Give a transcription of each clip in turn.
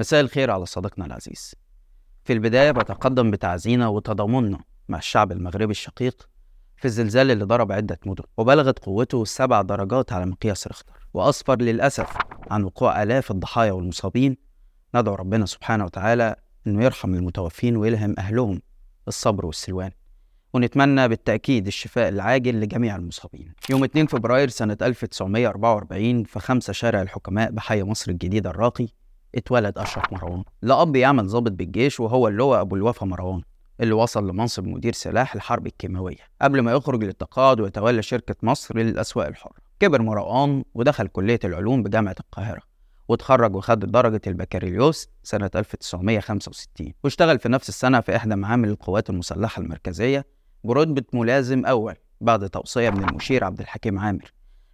مساء الخير على صديقنا العزيز. في البداية بتقدم بتعزينا وتضامننا مع الشعب المغربي الشقيق في الزلزال اللي ضرب عدة مدن وبلغت قوته سبع درجات على مقياس ريختر وأسفر للأسف عن وقوع آلاف الضحايا والمصابين. ندعو ربنا سبحانه وتعالى إنه يرحم المتوفين ويلهم أهلهم الصبر والسلوان. ونتمنى بالتأكيد الشفاء العاجل لجميع المصابين. يوم 2 فبراير سنة 1944 في خمسة شارع الحكماء بحي مصر الجديدة الراقي اتولد أشرف مروان لأب يعمل ضابط بالجيش وهو اللواء أبو الوفا مروان اللي وصل لمنصب مدير سلاح الحرب الكيماوية قبل ما يخرج للتقاعد ويتولى شركة مصر للأسواق الحرة. كبر مروان ودخل كلية العلوم بجامعة القاهرة وتخرج وخد درجة البكالوريوس سنة 1965 واشتغل في نفس السنة في إحدى معامل القوات المسلحة المركزية برتبة ملازم أول بعد توصية من المشير عبد الحكيم عامر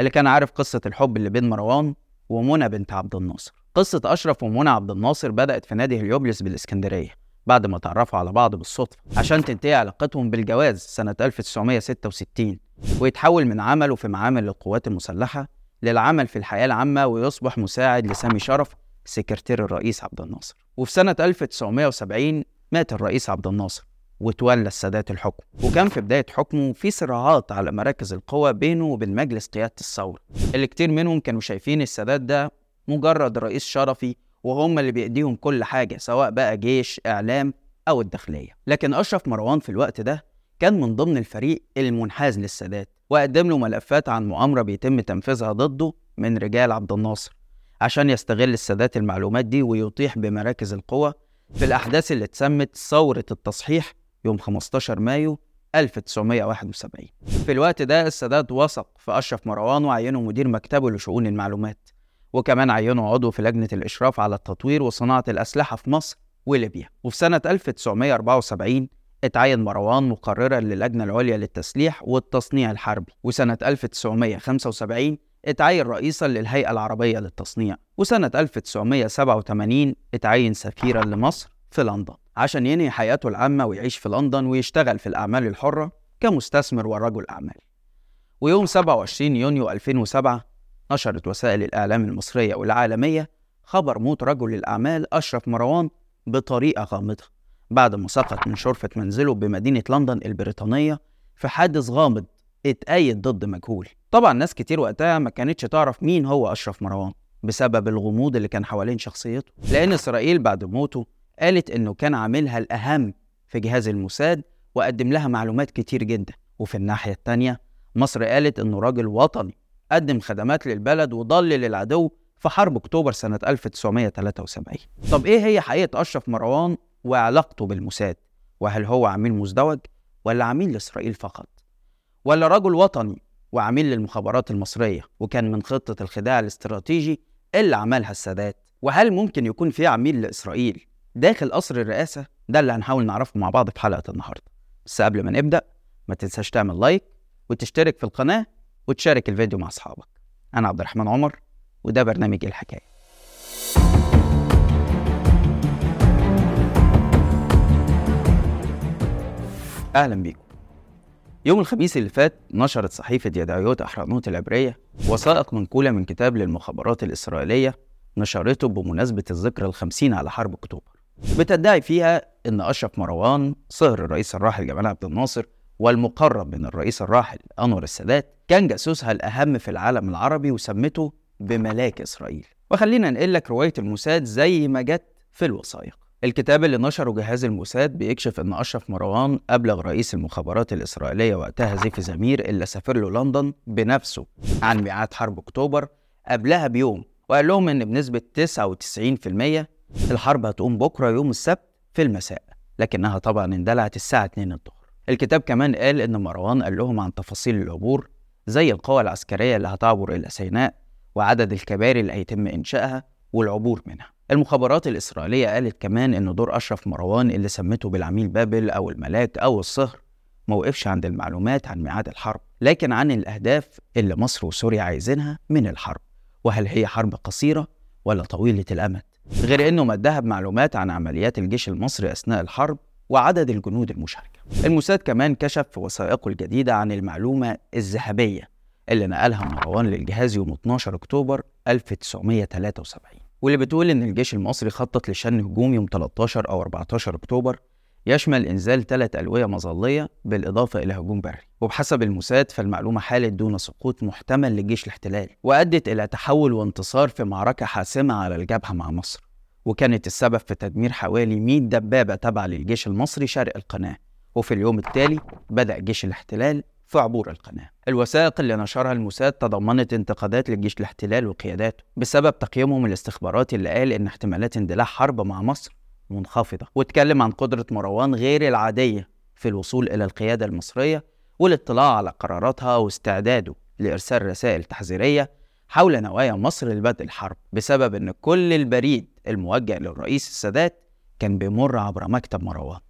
اللي كان عارف قصة الحب اللي بين مروان ومنى بنت عبد الناصر. قصة أشرف ومنى عبد الناصر بدأت في نادي هليوبلس بالإسكندرية بعد ما تعرفوا على بعض بالصدفة عشان تنتهي علاقتهم بالجواز سنة 1966 ويتحول من عمله في معامل القوات المسلحة للعمل في الحياة العامة ويصبح مساعد لسامي شرف سكرتير الرئيس عبد الناصر. وفي سنة 1970 مات الرئيس عبد الناصر وتولى السادات الحكم. وكان في بداية حكمه في صراعات على مراكز القوى بينه وبين مجلس قيادة الثورة. اللي كتير منهم كانوا شايفين السادات ده مجرد رئيس شرفي وهم اللي بيديهم كل حاجة سواء بقى جيش إعلام أو الداخلية. لكن أشرف مروان في الوقت ده كان من ضمن الفريق المنحاز للسادات وقدم له ملفات عن مؤامرة بيتم تنفيذها ضده من رجال عبد الناصر عشان يستغل السادات المعلومات دي ويطيح بمراكز القوى في الأحداث اللي اتسمت ثورة التصحيح يوم 15 مايو 1971 في الوقت ده السادات وثق في أشرف مروان وعينه مدير مكتبه لشؤون المعلومات. وكمان عينه عضو في لجنة الإشراف على التطوير وصناعة الأسلحة في مصر وليبيا. وفي سنة 1974 اتعين مروان مقررا للجنة العليا للتسليح والتصنيع الحربي. وسنة 1975 اتعين رئيسا للهيئة العربية للتصنيع. وسنة 1987 اتعين سفيرا لمصر في لندن. عشان ينهي حياته العامة ويعيش في لندن ويشتغل في الأعمال الحرة كمستثمر ورجل أعمال. ويوم 27 يونيو 2007 نشرت وسائل الإعلام المصرية والعالمية خبر موت رجل الأعمال أشرف مروان بطريقة غامضة. بعد ما سقط من شرفة منزله بمدينة لندن البريطانية في حادث غامض اتأيد ضد مجهول. طبعا ناس كتير وقتها ما كانتش تعرف مين هو أشرف مروان بسبب الغموض اللي كان حوالين شخصيته. لأن إسرائيل بعد موته قالت إنه كان عاملها الأهم في جهاز الموساد وقدم لها معلومات كتير جدا. وفي الناحية التانية مصر قالت إنه راجل وطني قدم خدمات للبلد وضلل العدو في حرب أكتوبر سنة 1973 طب إيه هي حقيقة أشرف مروان وعلاقته بالموساد؟ وهل هو عميل مزدوج ولا عميل لإسرائيل فقط؟ ولا رجل وطني وعميل للمخابرات المصرية وكان من خطة الخداع الاستراتيجي اللي عملها السادات؟ وهل ممكن يكون في عميل لإسرائيل داخل قصر الرئاسة؟ ده اللي هنحاول نعرفه مع بعض في حلقة النهاردة. بس قبل ما نبدأ ما تنساش تعمل لايك وتشترك في القناة وتشارك الفيديو مع أصحابك. أنا عبد الرحمن عمر وده برنامج الحكاية. أهلا بيكم. يوم الخميس اللي فات نشرت صحيفة يدعيوت أحرانوت العبرية وثائق منقولة من كتاب للمخابرات الإسرائيلية نشرته بمناسبة الذكرى الخمسين على حرب أكتوبر. بتدعي فيها إن أشرف مروان صهر الرئيس الراحل جمال عبد الناصر والمقرب من الرئيس الراحل أنور السادات كان جاسوسها الأهم في العالم العربي وسمته بملاك إسرائيل. وخلينا نقول لك رواية الموساد زي ما جت في الوثائق. الكتاب اللي نشره جهاز الموساد بيكشف إن أشرف مروان أبلغ رئيس المخابرات الإسرائيلية وقتها زيف زمير اللي سافر له لندن بنفسه عن ميعاد حرب أكتوبر قبلها بيوم وقال لهم إن بنسبة 99% الحرب هتقوم بكرة يوم السبت في المساء لكنها طبعا اندلعت الساعة 2 الظهر. الكتاب كمان قال إن مروان قال لهم عن تفاصيل العبور زي القوى العسكرية اللي هتعبر إلى سيناء وعدد الكباري اللي هيتم إنشائها والعبور منها. المخابرات الإسرائيلية قالت كمان إن دور أشرف مروان اللي سمته بالعميل بابل أو الملاك أو الصهر ما وقفش عند المعلومات عن ميعاد الحرب لكن عن الأهداف اللي مصر وسوريا عايزينها من الحرب. وهل هي حرب قصيرة ولا طويلة الأمد؟ غير إنه مدها بمعلومات عن عمليات الجيش المصري أثناء الحرب وعدد الجنود المشاركة. الموساد كمان كشف في وثائقه الجديدة عن المعلومة الذهبية اللي نقلها مروان للجهاز يوم 12 أكتوبر 1973 واللي بتقول إن الجيش المصري خطط لشن هجوم يوم 13 أو 14 أكتوبر يشمل إنزال ثلاث ألوية مظلية بالإضافة إلى هجوم بري. وبحسب الموساد فالمعلومة حالت دون سقوط محتمل لجيش الاحتلال وأدت إلى تحول وانتصار في معركة حاسمة على الجبهة مع مصر. وكانت السبب في تدمير حوالي 100 دبابة تابعة للجيش المصري شرق القناة. وفي اليوم التالي بدأ جيش الاحتلال في عبور القناة. الوثائق اللي نشرها الموساد تضمنت انتقادات لجيش الاحتلال وقياداته بسبب تقييمهم الاستخباراتي اللي قال إن احتمالات اندلاع حرب مع مصر منخفضة واتكلم عن قدرة مروان غير العادية في الوصول إلى القيادة المصرية والاطلاع على قراراتها واستعداده لإرسال رسائل تحذيرية حول نوايا مصر لبدء الحرب بسبب إن كل البريد الموجه للرئيس السادات كان بيمر عبر مكتب مروان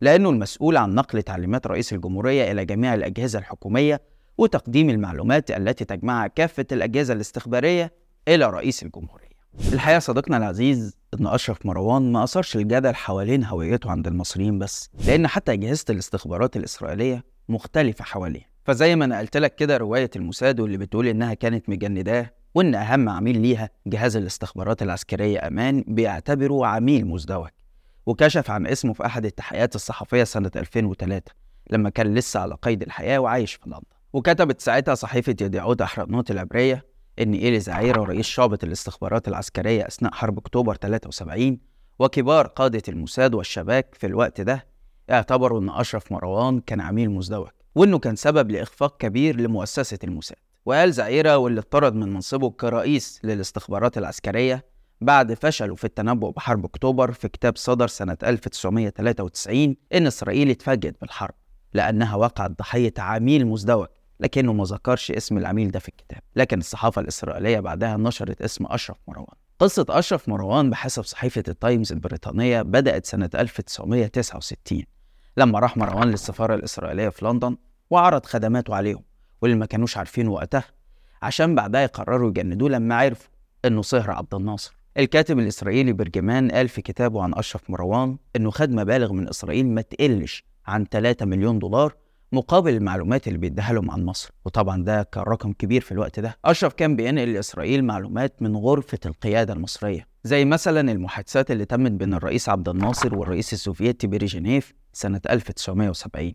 لأنه المسؤول عن نقل تعليمات رئيس الجمهورية إلى جميع الأجهزة الحكومية وتقديم المعلومات التي تجمعها كافة الأجهزة الاستخبارية إلى رئيس الجمهورية. الحقيقة صديقنا العزيز إن أشرف مروان ما أثرش الجدل حوالين هويته عند المصريين بس، لأن حتى أجهزة الاستخبارات الإسرائيلية مختلفة حواليه. فزي ما نقلت لك كده رواية الموساد واللي بتقول إنها كانت مجنداه وإن أهم عميل ليها جهاز الاستخبارات العسكرية أمان بيعتبره عميل مزدوج وكشف عن اسمه في أحد التحقيقات الصحفية سنة 2003 لما كان لسه على قيد الحياة وعايش في لندن. وكتبت ساعتها صحيفة يديعود أحرنوت العبرية إن إيلي زعيرة رئيس شعبة الاستخبارات العسكرية أثناء حرب أكتوبر 73 وكبار قادة الموساد والشباك في الوقت ده اعتبروا إن أشرف مروان كان عميل مزدوج وإنه كان سبب لإخفاق كبير لمؤسسة الموساد. وقال زعيرة واللي اطرد من منصبه كرئيس للاستخبارات العسكرية بعد فشله في التنبؤ بحرب أكتوبر في كتاب صدر سنة 1993 إن إسرائيل اتفاجئت بالحرب لأنها وقعت ضحية عميل مزدوج لكنه ما ذكرش اسم العميل ده في الكتاب لكن الصحافة الإسرائيلية بعدها نشرت اسم أشرف مروان. قصة أشرف مروان بحسب صحيفة التايمز البريطانية بدأت سنة 1969 لما راح مروان للسفارة الإسرائيلية في لندن وعرض خدماته عليهم. واللي ما كانوش عارفين وقتها عشان بعدها يقرروا يجندوه لما عرفوا إنه صهر عبد الناصر. الكاتب الإسرائيلي برجمان قال في كتابه عن أشرف مروان إنه خد مبالغ من إسرائيل ما تقلش عن 3 مليون دولار مقابل المعلومات اللي بيديها لهم عن مصر. وطبعا ده كان رقم كبير في الوقت ده. أشرف كان بينقل لإسرائيل معلومات من غرفة القيادة المصرية زي مثلا المحادثات اللي تمت بين الرئيس عبد الناصر والرئيس السوفيتي بريجنيف سنة 1970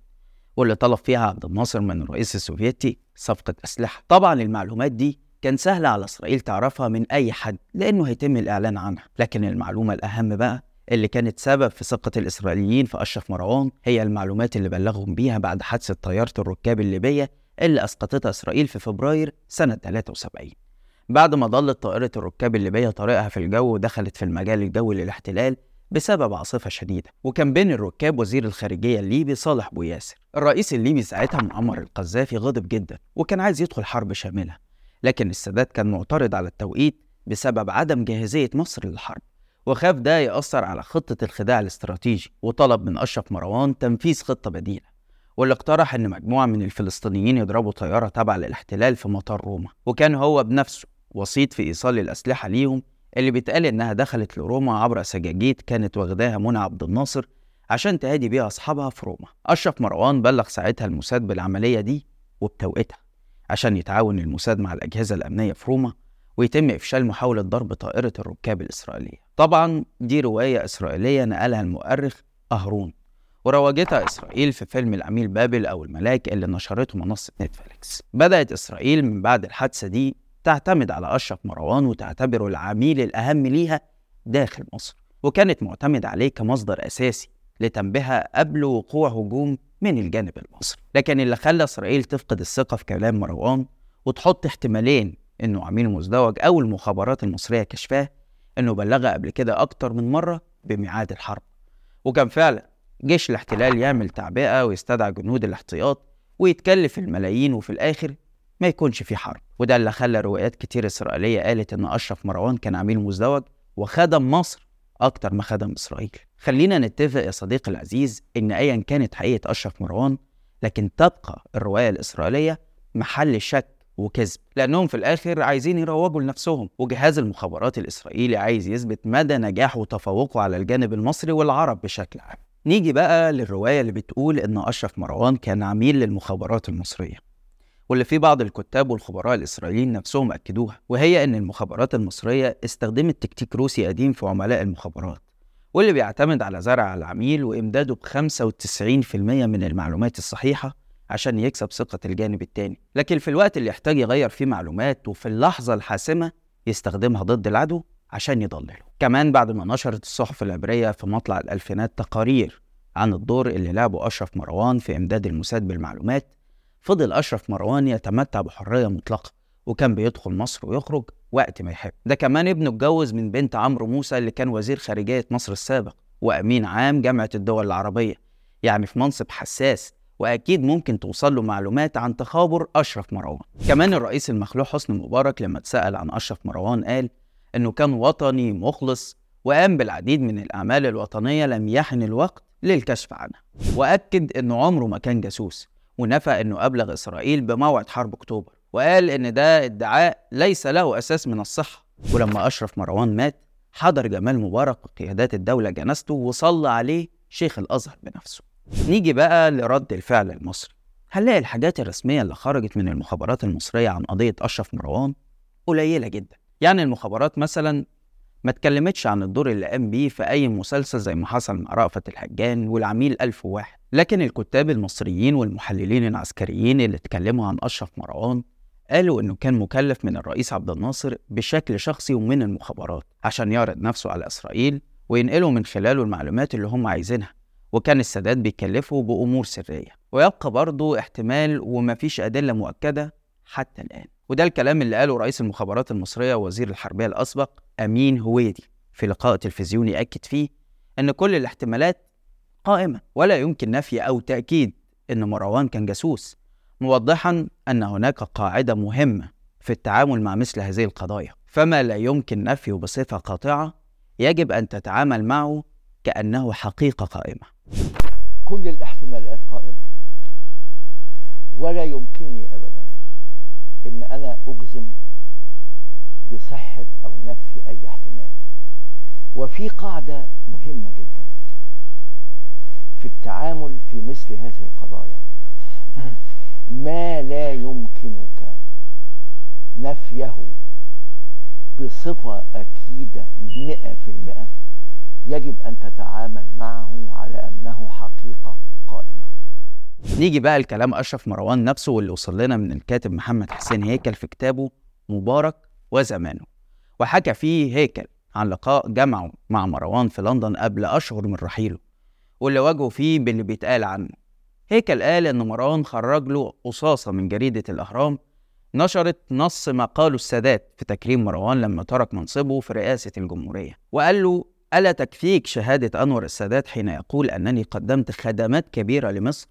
واللي طلب فيها عبد الناصر من الرئيس السوفيتي صفقة أسلحة. طبعا المعلومات دي كان سهل على إسرائيل تعرفها من أي حد لأنه هيتم الإعلان عنها. لكن المعلومة الأهم بقى اللي كانت سبب في ثقة الإسرائيليين في أشرف مروان هي المعلومات اللي بلغهم بيها بعد حادثة طيارة الركاب الليبية اللي أسقطتها إسرائيل في فبراير سنة 73 بعد ما ضلت طائرة الركاب الليبية طريقها في الجو ودخلت في المجال الجوي للاحتلال بسبب عاصفة شديدة وكان بين الركاب وزير الخارجية الليبي صالح بوياسر الرئيس الليبي ساعتها معمر القذافي غضب جدا وكان عايز يدخل حرب شاملة. لكن السادات كان معترض على التوقيت بسبب عدم جاهزية مصر للحرب وخاف ده يأثر على خطة الخداع الاستراتيجي وطلب من أشرف مروان تنفيذ خطة بديلة. واللي اقترح إن مجموعة من الفلسطينيين يضربوا طيارة تابعة للاحتلال في مطار روما وكان هو بنفسه وسيط في إيصال الأسلحة ليهم اللي بيتقال إنها دخلت لروما عبر سجاجيد كانت واخداها منى عبد الناصر عشان تهادي بيها أصحابها في روما. أشرف مروان بلغ ساعتها الموساد بالعملية دي وبتوقيتها عشان يتعاون الموساد مع الأجهزة الأمنية في روما ويتم إفشال محاولة ضرب طائرة الركاب الإسرائيلية. طبعا دي رواية إسرائيلية نقلها المؤرخ أهرون وروجتها إسرائيل في فيلم العميل بابل أو الملاك اللي نشرته منصة نتفليكس. بدأت إسرائيل من بعد الحادثة دي تعتمد على أشرف مروان وتعتبره العميل الأهم ليها داخل مصر وكانت معتمدة عليه كمصدر أساسي لتنبيهها قبل وقوع هجوم من الجانب المصري. لكن اللي خلى إسرائيل تفقد الثقة في كلام مروان وتحط احتمالين إنه عميل مزدوج أو المخابرات المصرية كشفاه إنه بلغها قبل كده أكتر من مرة بميعاد الحرب. وكان فعلا جيش الاحتلال يعمل تعبئة ويستدعى جنود الاحتياط ويتكلف الملايين وفي الآخر ما يكونش في حرب. وده اللي خلى روايات كتير إسرائيلية قالت إن أشرف مروان كان عميل مزدوج وخدم مصر أكتر ما خدم إسرائيل. خلينا نتفق يا صديقي العزيز إن أيا كانت حقيقة أشرف مروان لكن تبقى الرواية الإسرائيلية محل شك وكذب لأنهم في الآخر عايزين يروجوا لنفسهم. وجهاز المخابرات الإسرائيلي عايز يثبت مدى نجاحه وتفوقه على الجانب المصري والعرب بشكل عام. نيجي بقى للرواية اللي بتقول إن أشرف مروان كان عميل للمخابرات المصرية. واللي في بعض الكتاب والخبراء الإسرائيليين نفسهم أكدوها وهي إن المخابرات المصرية استخدمت تكتيك روسي قديم في عملاء المخابرات واللي بيعتمد على زرع العميل وإمداده ب 95% من المعلومات الصحيحة عشان يكسب ثقة الجانب التاني. لكن في الوقت اللي يحتاج يغير فيه معلومات وفي اللحظة الحاسمة يستخدمها ضد العدو عشان يضلله. كمان بعد ما نشرت الصحف العبرية في مطلع الألفينات تقارير عن الدور اللي لعبه أشرف مروان في إمداد الموساد بالمعلومات فضل أشرف مروان يتمتع بحرية مطلقة وكان بيدخل مصر ويخرج وقت ما يحب. ده كمان ابنه اتجوز من بنت عمرو موسى اللي كان وزير خارجية مصر السابق وأمين عام جامعة الدول العربية. يعني في منصب حساس وأكيد ممكن توصل له معلومات عن تخابر أشرف مروان. كمان الرئيس المخلوع حسني مبارك لما اتسأل عن أشرف مروان قال إنه كان وطني مخلص وقام بالعديد من الأعمال الوطنية لم يحن الوقت للكشف عنها. وأكد إنه عمره ما كان جاسوس. ونفى إنه أبلغ إسرائيل بموعد حرب أكتوبر وقال إن ده ادعاء ليس له أساس من الصحة. ولما أشرف مروان مات حضر جمال مبارك وقيادات الدولة جنازته وصلى عليه شيخ الأزهر بنفسه. نيجي بقى لرد الفعل المصري. هنلاقي الحاجات الرسمية اللي خرجت من المخابرات المصرية عن قضية أشرف مروان؟ قليلة جدا. يعني المخابرات مثلا ما اتكلمتش عن الدور اللي قام بيه في أي مسلسل زي ما حصل مع رأفت الهجان والعميل ألف واحد. لكن الكتاب المصريين والمحللين العسكريين اللي اتكلموا عن أشرف مروان قالوا إنه كان مكلف من الرئيس عبد الناصر بشكل شخصي ومن المخابرات عشان يعرض نفسه على إسرائيل وينقلوا من خلاله المعلومات اللي هم عايزينها وكان السادات بيكلفه بأمور سرية. ويبقى برضه احتمال ومفيش أدلة مؤكدة حتى الآن. وده الكلام اللي قاله رئيس المخابرات المصرية ووزير الحربية الأسبق أمين هويدي في لقاء تلفزيوني أكد فيه أن كل الاحتمالات قائمة. ولا يمكن نفي أو تأكيد أن مروان كان جاسوس موضحا أن هناك قاعدة مهمة في التعامل مع مثل هذه القضايا. فما لا يمكن نفيه بصفة قاطعة يجب أن تتعامل معه كأنه حقيقة قائمة. كل الاحتمالات قائمة. ولا يمكنني أبدا إن أنا أجزم بصحة أو نفي أي احتمال. وفي قاعدة مهمة جدا. في التعامل في مثل هذه القضايا. ما لا يمكنك نفيه بصفة أكيدة مئة في المئة. يجب أن تتعامل معه على أنه حقيقة قائمة. نيجي بقى لكلام أشرف مروان نفسه واللي وصل لنا من الكاتب محمد حسين هيكل في كتابه مبارك وزمانه. وحكى فيه هيكل عن لقاء جمعه مع مروان في لندن قبل أشهر من رحيله. واللي واجهه فيه باللي بيتقال عنه هيكل قال إن مروان خرج له قصاصة من جريدة الأهرام نشرت نص ما قاله السادات في تكريم مروان لما ترك منصبه في رئاسة الجمهورية وقال له ألا تكفيك شهادة أنور السادات حين يقول أنني قدمت خدمات كبيرة لمصر؟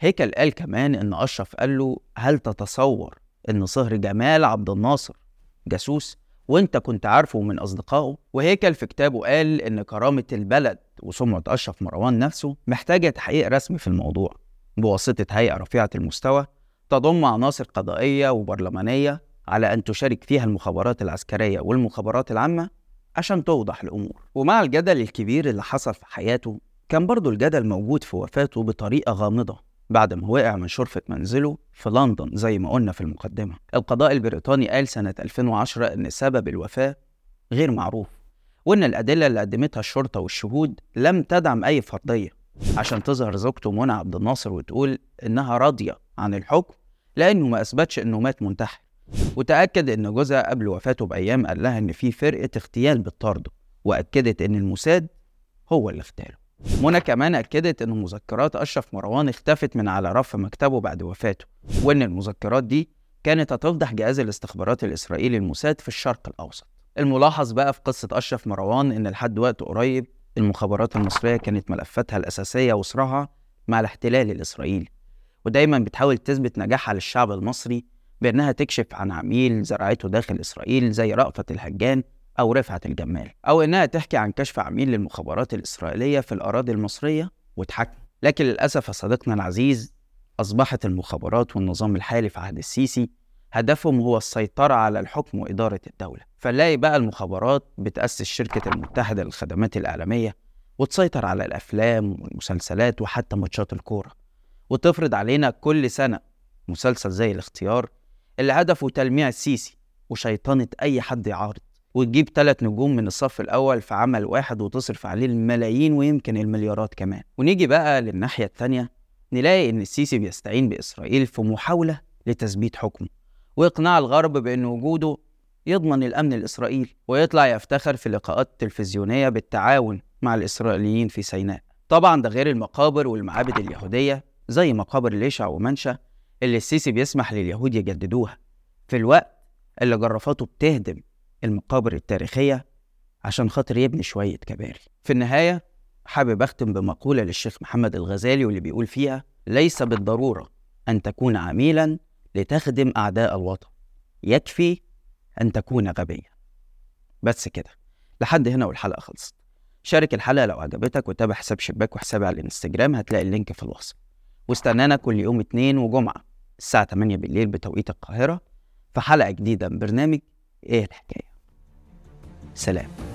هيكل قال كمان إن أشرف قال له هل تتصور إن صهر جمال عبد الناصر جاسوس وانت كنت عارفه من أصدقائه؟ وهيكل في كتابه قال إن كرامة البلد وسمعة أشرف مروان نفسه محتاجة تحقيق رسمي في الموضوع. بواسطة هيئة رفيعة المستوى تضم عناصر قضائية وبرلمانية على أن تشارك فيها المخابرات العسكرية والمخابرات العامة عشان توضح الأمور. ومع الجدل الكبير اللي حصل في حياته كان برضه الجدل موجود في وفاته بطريقة غامضة بعد ما وقع من شرفة منزله في لندن زي ما قلنا في المقدمة. القضاء البريطاني قال سنة 2010 إن سبب الوفاة غير معروف. وإن الأدلة اللي قدمتها الشرطة والشهود لم تدعم أي فرضية عشان تظهر زوجته منى عبد الناصر وتقول إنها راضية عن الحكم لأنه ما أثبتش إنه مات منتحر. وتأكد إن جوزها قبل وفاته بأيام قال لها إن في فرقة اغتيال بتطارده وأكدت إن الموساد هو اللي اغتاله. منى كمان أكدت إن مذكرات أشرف مروان اختفت من على رف مكتبه بعد وفاته وإن المذكرات دي كانت هتفضح جهاز الاستخبارات الإسرائيلي الموساد في الشرق الأوسط. الملاحظ بقى في قصة أشرف مروان إن لحد وقت قريب المخابرات المصرية كانت ملفاتها الأساسية وصراعها مع الاحتلال الإسرائيلي ودايما بتحاول تثبت نجاحها للشعب المصري بأنها تكشف عن عميل زرعته داخل إسرائيل زي رأفت الهجان أو رفعت الجمال أو إنها تحكي عن كشف عميل للمخابرات الإسرائيلية في الأراضي المصرية وتحكم. لكن للأسف يا صديقنا العزيز أصبحت المخابرات والنظام الحالي في عهد السيسي هدفهم هو السيطرة على الحكم وإدارة الدولة. فنلاقي بقى المخابرات بتأسس شركة المتحدة للخدمات الإعلامية وتسيطر على الأفلام والمسلسلات وحتى ماتشات الكورة. وتفرض علينا كل سنة مسلسل زي الاختيار اللي هدفه تلميع السيسي وشيطنة أي حد يعارض. وتجيب ثلاث نجوم من الصف الأول في عمل واحد وتصرف عليه الملايين ويمكن المليارات كمان. ونيجي بقى للناحية التانية نلاقي إن السيسي بيستعين بإسرائيل في محاولة لتثبيت حكمه. وإقناع الغرب بأن وجوده يضمن الأمن الإسرائيلي ويطلع يفتخر في لقاءات تلفزيونية بالتعاون مع الإسرائيليين في سيناء. طبعا ده غير المقابر والمعابد اليهودية زي مقابر ليشع ومنشأ اللي السيسي بيسمح لليهود يجددوها. في الوقت اللي جرافاته بتهدم المقابر التاريخية عشان خاطر يبني شوية كباري. في النهاية حابب أختم بمقولة للشيخ محمد الغزالي واللي بيقول فيها ليس بالضرورة أن تكون عميلا لتخدم أعداء الوطن. يكفي أن تكون غبيا بس كده. لحد هنا والحلقة خلصت. شارك الحلقة لو عجبتك وتابع حساب شباك وحسابي على الإنستجرام هتلاقي اللينك في الوصف. واستنانا كل يوم اتنين وجمعة الساعة 8 بالليل بتوقيت القاهرة في حلقة جديدة من برنامج إيه الحكاية؟ سلام.